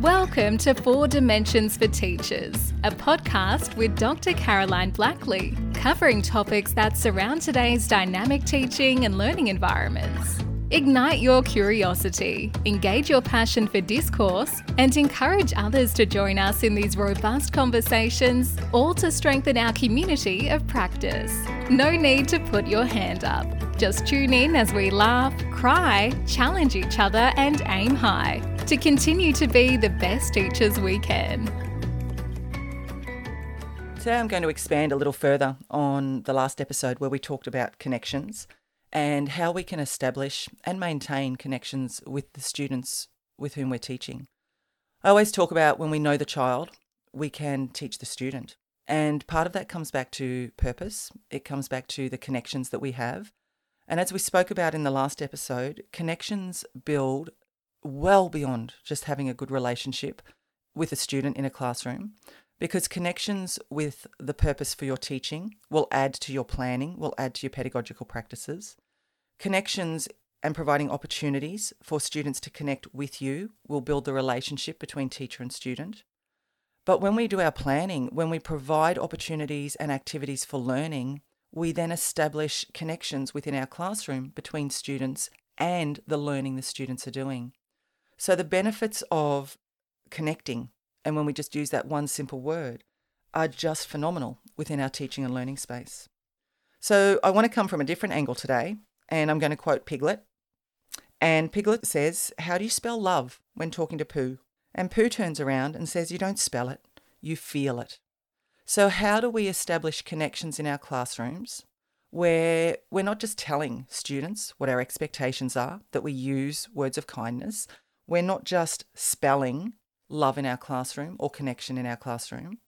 Welcome to Four Dimensions for Teachers, a podcast with Dr. Caroline Blackley, covering topics that surround today's dynamic teaching and learning environments. Ignite your curiosity, engage your passion for discourse, and encourage others to join us in these robust conversations, all to strengthen our community of practice. No need to put your hand up. Just tune in as we laugh, cry, challenge each other, and aim high to continue to be the best teachers we can. Today I'm going to expand a little further on the last episode where we talked about connections and how we can establish and maintain connections with the students with whom we're teaching. I always talk about when we know the child, we can teach the student. And part of that comes back to purpose, it comes back to the connections that we have. And as we spoke about in the last episode, connections build well beyond just having a good relationship with a student in a classroom because connections with the purpose for your teaching will add to your planning, will add to your pedagogical practices. Connections and providing opportunities for students to connect with you will build the relationship between teacher and student. But when we do our planning, when we provide opportunities and activities for learning, we then establish connections within our classroom between students and the learning the students are doing. So the benefits of connecting, and when we just use that one simple word, are just phenomenal within our teaching and learning space. So I want to come from a different angle today, and I'm going to quote Piglet. And Piglet says, How do you spell love when talking to Pooh? And Pooh turns around and says, You don't spell it, you feel it. So, how do we establish connections in our classrooms where we're not just telling students what our expectations are, that we use words of kindness, we're not just spelling love in our classroom or connection in our classroom.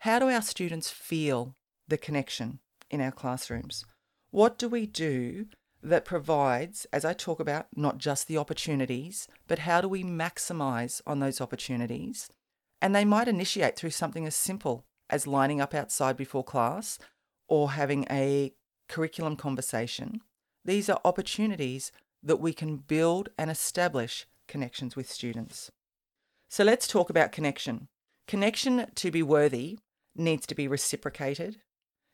How do our students feel the connection in our classrooms? What do we do that provides, as I talk about, not just the opportunities, but how do we maximize on those opportunities? And they might initiate through something as simple as lining up outside before class or having a curriculum conversation. These are opportunities that we can build and establish connections with students. So let's talk about connection. Connection to be worthy needs to be reciprocated,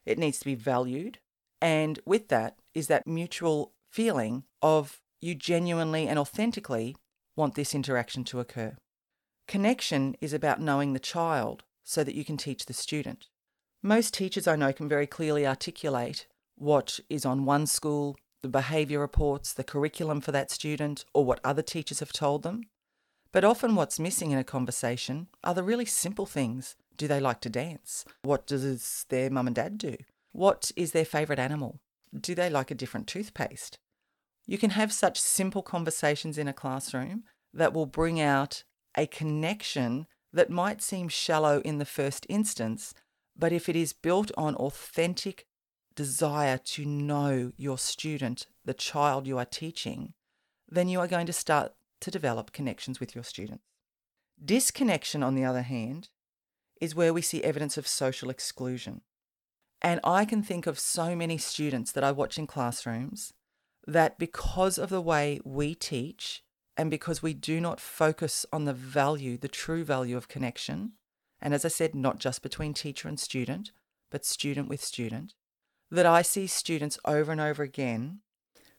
it needs to be valued, and with that is that mutual feeling of you genuinely and authentically want this interaction to occur. Connection is about knowing the child so that you can teach the student. Most teachers I know can very clearly articulate what is on one school the behaviour reports, the curriculum for that student, or what other teachers have told them. But often what's missing in a conversation are the really simple things. Do they like to dance? What does their mum and dad do? What is their favourite animal? Do they like a different toothpaste? You can have such simple conversations in a classroom that will bring out a connection that might seem shallow in the first instance, but if it is built on authentic desire to know your student, the child you are teaching, then you are going to start to develop connections with your students. Disconnection, on the other hand, is where we see evidence of social exclusion. And I can think of so many students that I watch in classrooms that because of the way we teach and because we do not focus on the value, the true value of connection, and as I said, not just between teacher and student, but student with student, that I see students over and over again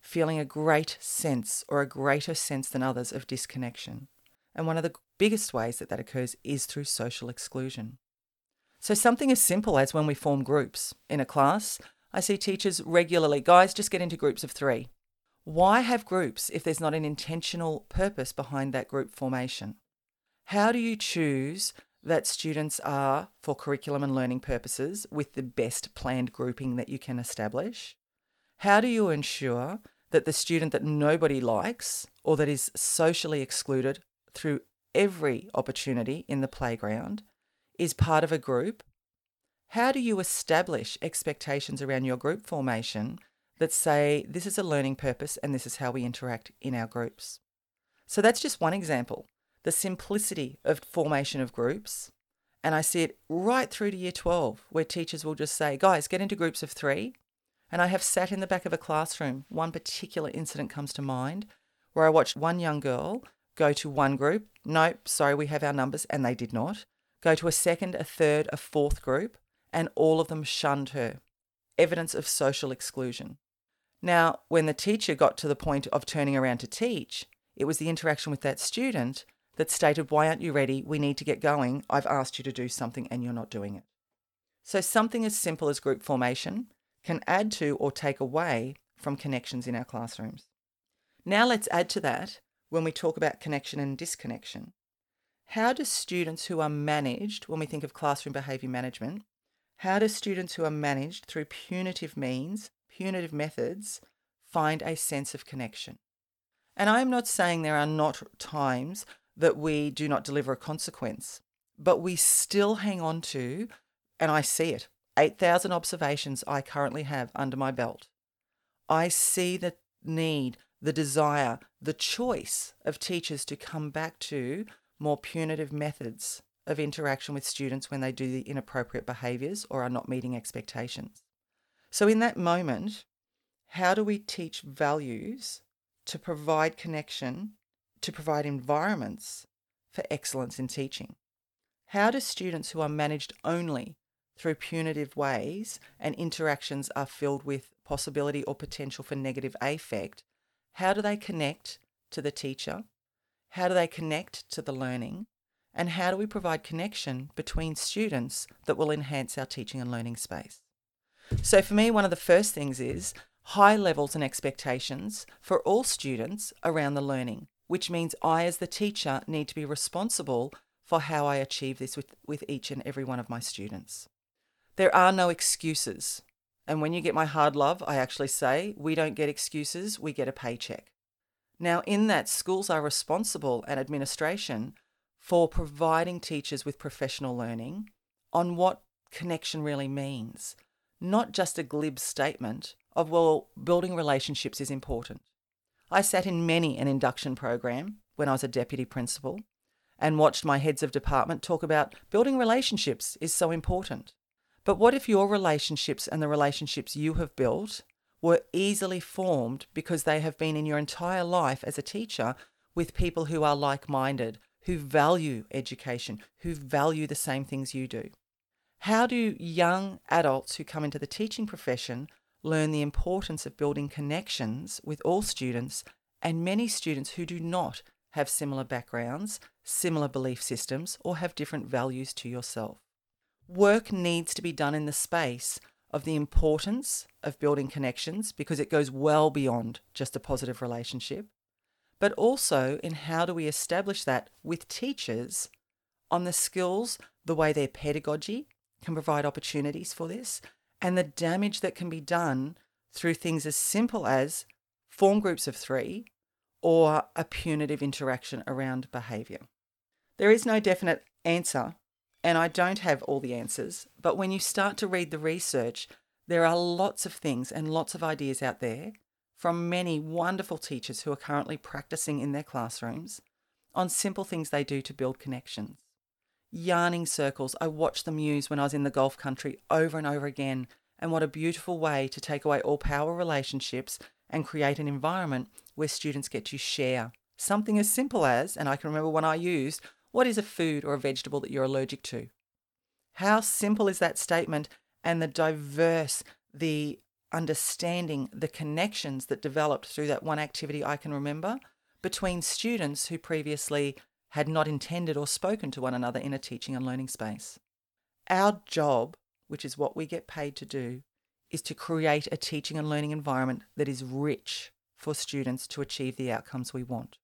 feeling a great sense or a greater sense than others of disconnection. And one of the biggest ways that that occurs is through social exclusion. So, something as simple as when we form groups in a class, I see teachers regularly, guys, just get into groups of three. Why have groups if there's not an intentional purpose behind that group formation? How do you choose that students are, for curriculum and learning purposes, with the best planned grouping that you can establish? How do you ensure that the student that nobody likes or that is socially excluded through every opportunity in the playground is part of a group? How do you establish expectations around your group formation that say this is a learning purpose and this is how we interact in our groups? So that's just one example the simplicity of formation of groups. And I see it right through to year 12, where teachers will just say, guys, get into groups of three. And I have sat in the back of a classroom. One particular incident comes to mind where I watched one young girl go to one group. Nope, sorry, we have our numbers, and they did not. Go to a second, a third, a fourth group, and all of them shunned her. Evidence of social exclusion. Now, when the teacher got to the point of turning around to teach, it was the interaction with that student that stated, Why aren't you ready? We need to get going. I've asked you to do something and you're not doing it. So, something as simple as group formation can add to or take away from connections in our classrooms. Now, let's add to that when we talk about connection and disconnection. How do students who are managed, when we think of classroom behaviour management, how do students who are managed through punitive means, punitive methods, find a sense of connection? And I'm not saying there are not times that we do not deliver a consequence, but we still hang on to, and I see it, 8,000 observations I currently have under my belt. I see the need, the desire, the choice of teachers to come back to more punitive methods of interaction with students when they do the inappropriate behaviours or are not meeting expectations. So, in that moment, how do we teach values to provide connection, to provide environments for excellence in teaching? How do students who are managed only through punitive ways and interactions are filled with possibility or potential for negative affect, how do they connect to the teacher? How do they connect to the learning? And how do we provide connection between students that will enhance our teaching and learning space? So, for me, one of the first things is high levels and expectations for all students around the learning, which means I, as the teacher, need to be responsible for how I achieve this with, with each and every one of my students. There are no excuses. And when you get my hard love, I actually say, we don't get excuses, we get a paycheck. Now, in that, schools are responsible and administration for providing teachers with professional learning on what connection really means, not just a glib statement of, well, building relationships is important. I sat in many an induction program when I was a deputy principal and watched my heads of department talk about building relationships is so important. But what if your relationships and the relationships you have built were easily formed because they have been in your entire life as a teacher with people who are like minded, who value education, who value the same things you do? How do young adults who come into the teaching profession learn the importance of building connections with all students and many students who do not have similar backgrounds, similar belief systems, or have different values to yourself? work needs to be done in the space of the importance of building connections because it goes well beyond just a positive relationship, but also in how do we establish that with teachers on the skills, the way their pedagogy can provide opportunities for this, and the damage that can be done through things as simple as form groups of three or a punitive interaction around behaviour. There is no definite answer and I don't have all the answers, but when you start to read the research, there are lots of things and lots of ideas out there from many wonderful teachers who are currently practicing in their classrooms on simple things they do to build connections. Yarning circles, I watched them use when I was in the Gulf country over and over again, and what a beautiful way to take away all power relationships and create an environment where students get to share. Something as simple as, and I can remember when I used, what is a food or a vegetable that you're allergic to? How simple is that statement and the diverse, the understanding, the connections that developed through that one activity I can remember between students who previously had not intended or spoken to one another in a teaching and learning space. Our job, which is what we get paid to do, is to create a teaching and learning environment that is rich for students to achieve the outcomes we want.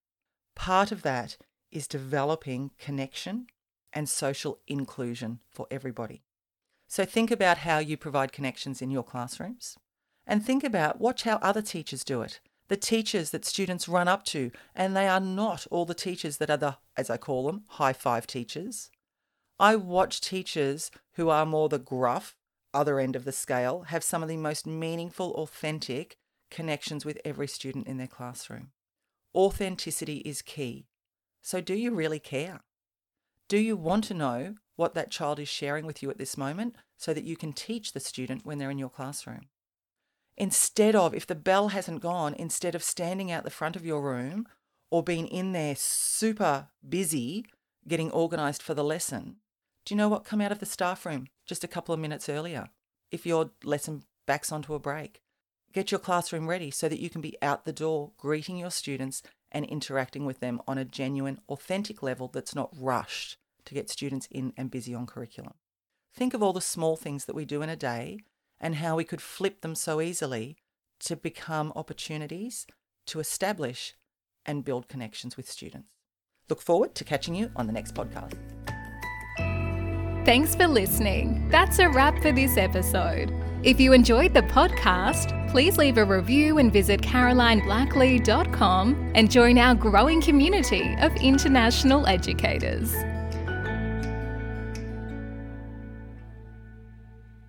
Part of that is developing connection and social inclusion for everybody. So think about how you provide connections in your classrooms and think about watch how other teachers do it. The teachers that students run up to, and they are not all the teachers that are the, as I call them, high five teachers. I watch teachers who are more the gruff, other end of the scale, have some of the most meaningful, authentic connections with every student in their classroom. Authenticity is key. So, do you really care? Do you want to know what that child is sharing with you at this moment so that you can teach the student when they're in your classroom? Instead of, if the bell hasn't gone, instead of standing out the front of your room or been in there super busy getting organised for the lesson, do you know what? Come out of the staff room just a couple of minutes earlier if your lesson backs onto a break. Get your classroom ready so that you can be out the door greeting your students and interacting with them on a genuine, authentic level that's not rushed to get students in and busy on curriculum. Think of all the small things that we do in a day and how we could flip them so easily to become opportunities to establish and build connections with students. Look forward to catching you on the next podcast. Thanks for listening. That's a wrap for this episode. If you enjoyed the podcast, please leave a review and visit carolineblackley.com and join our growing community of international educators.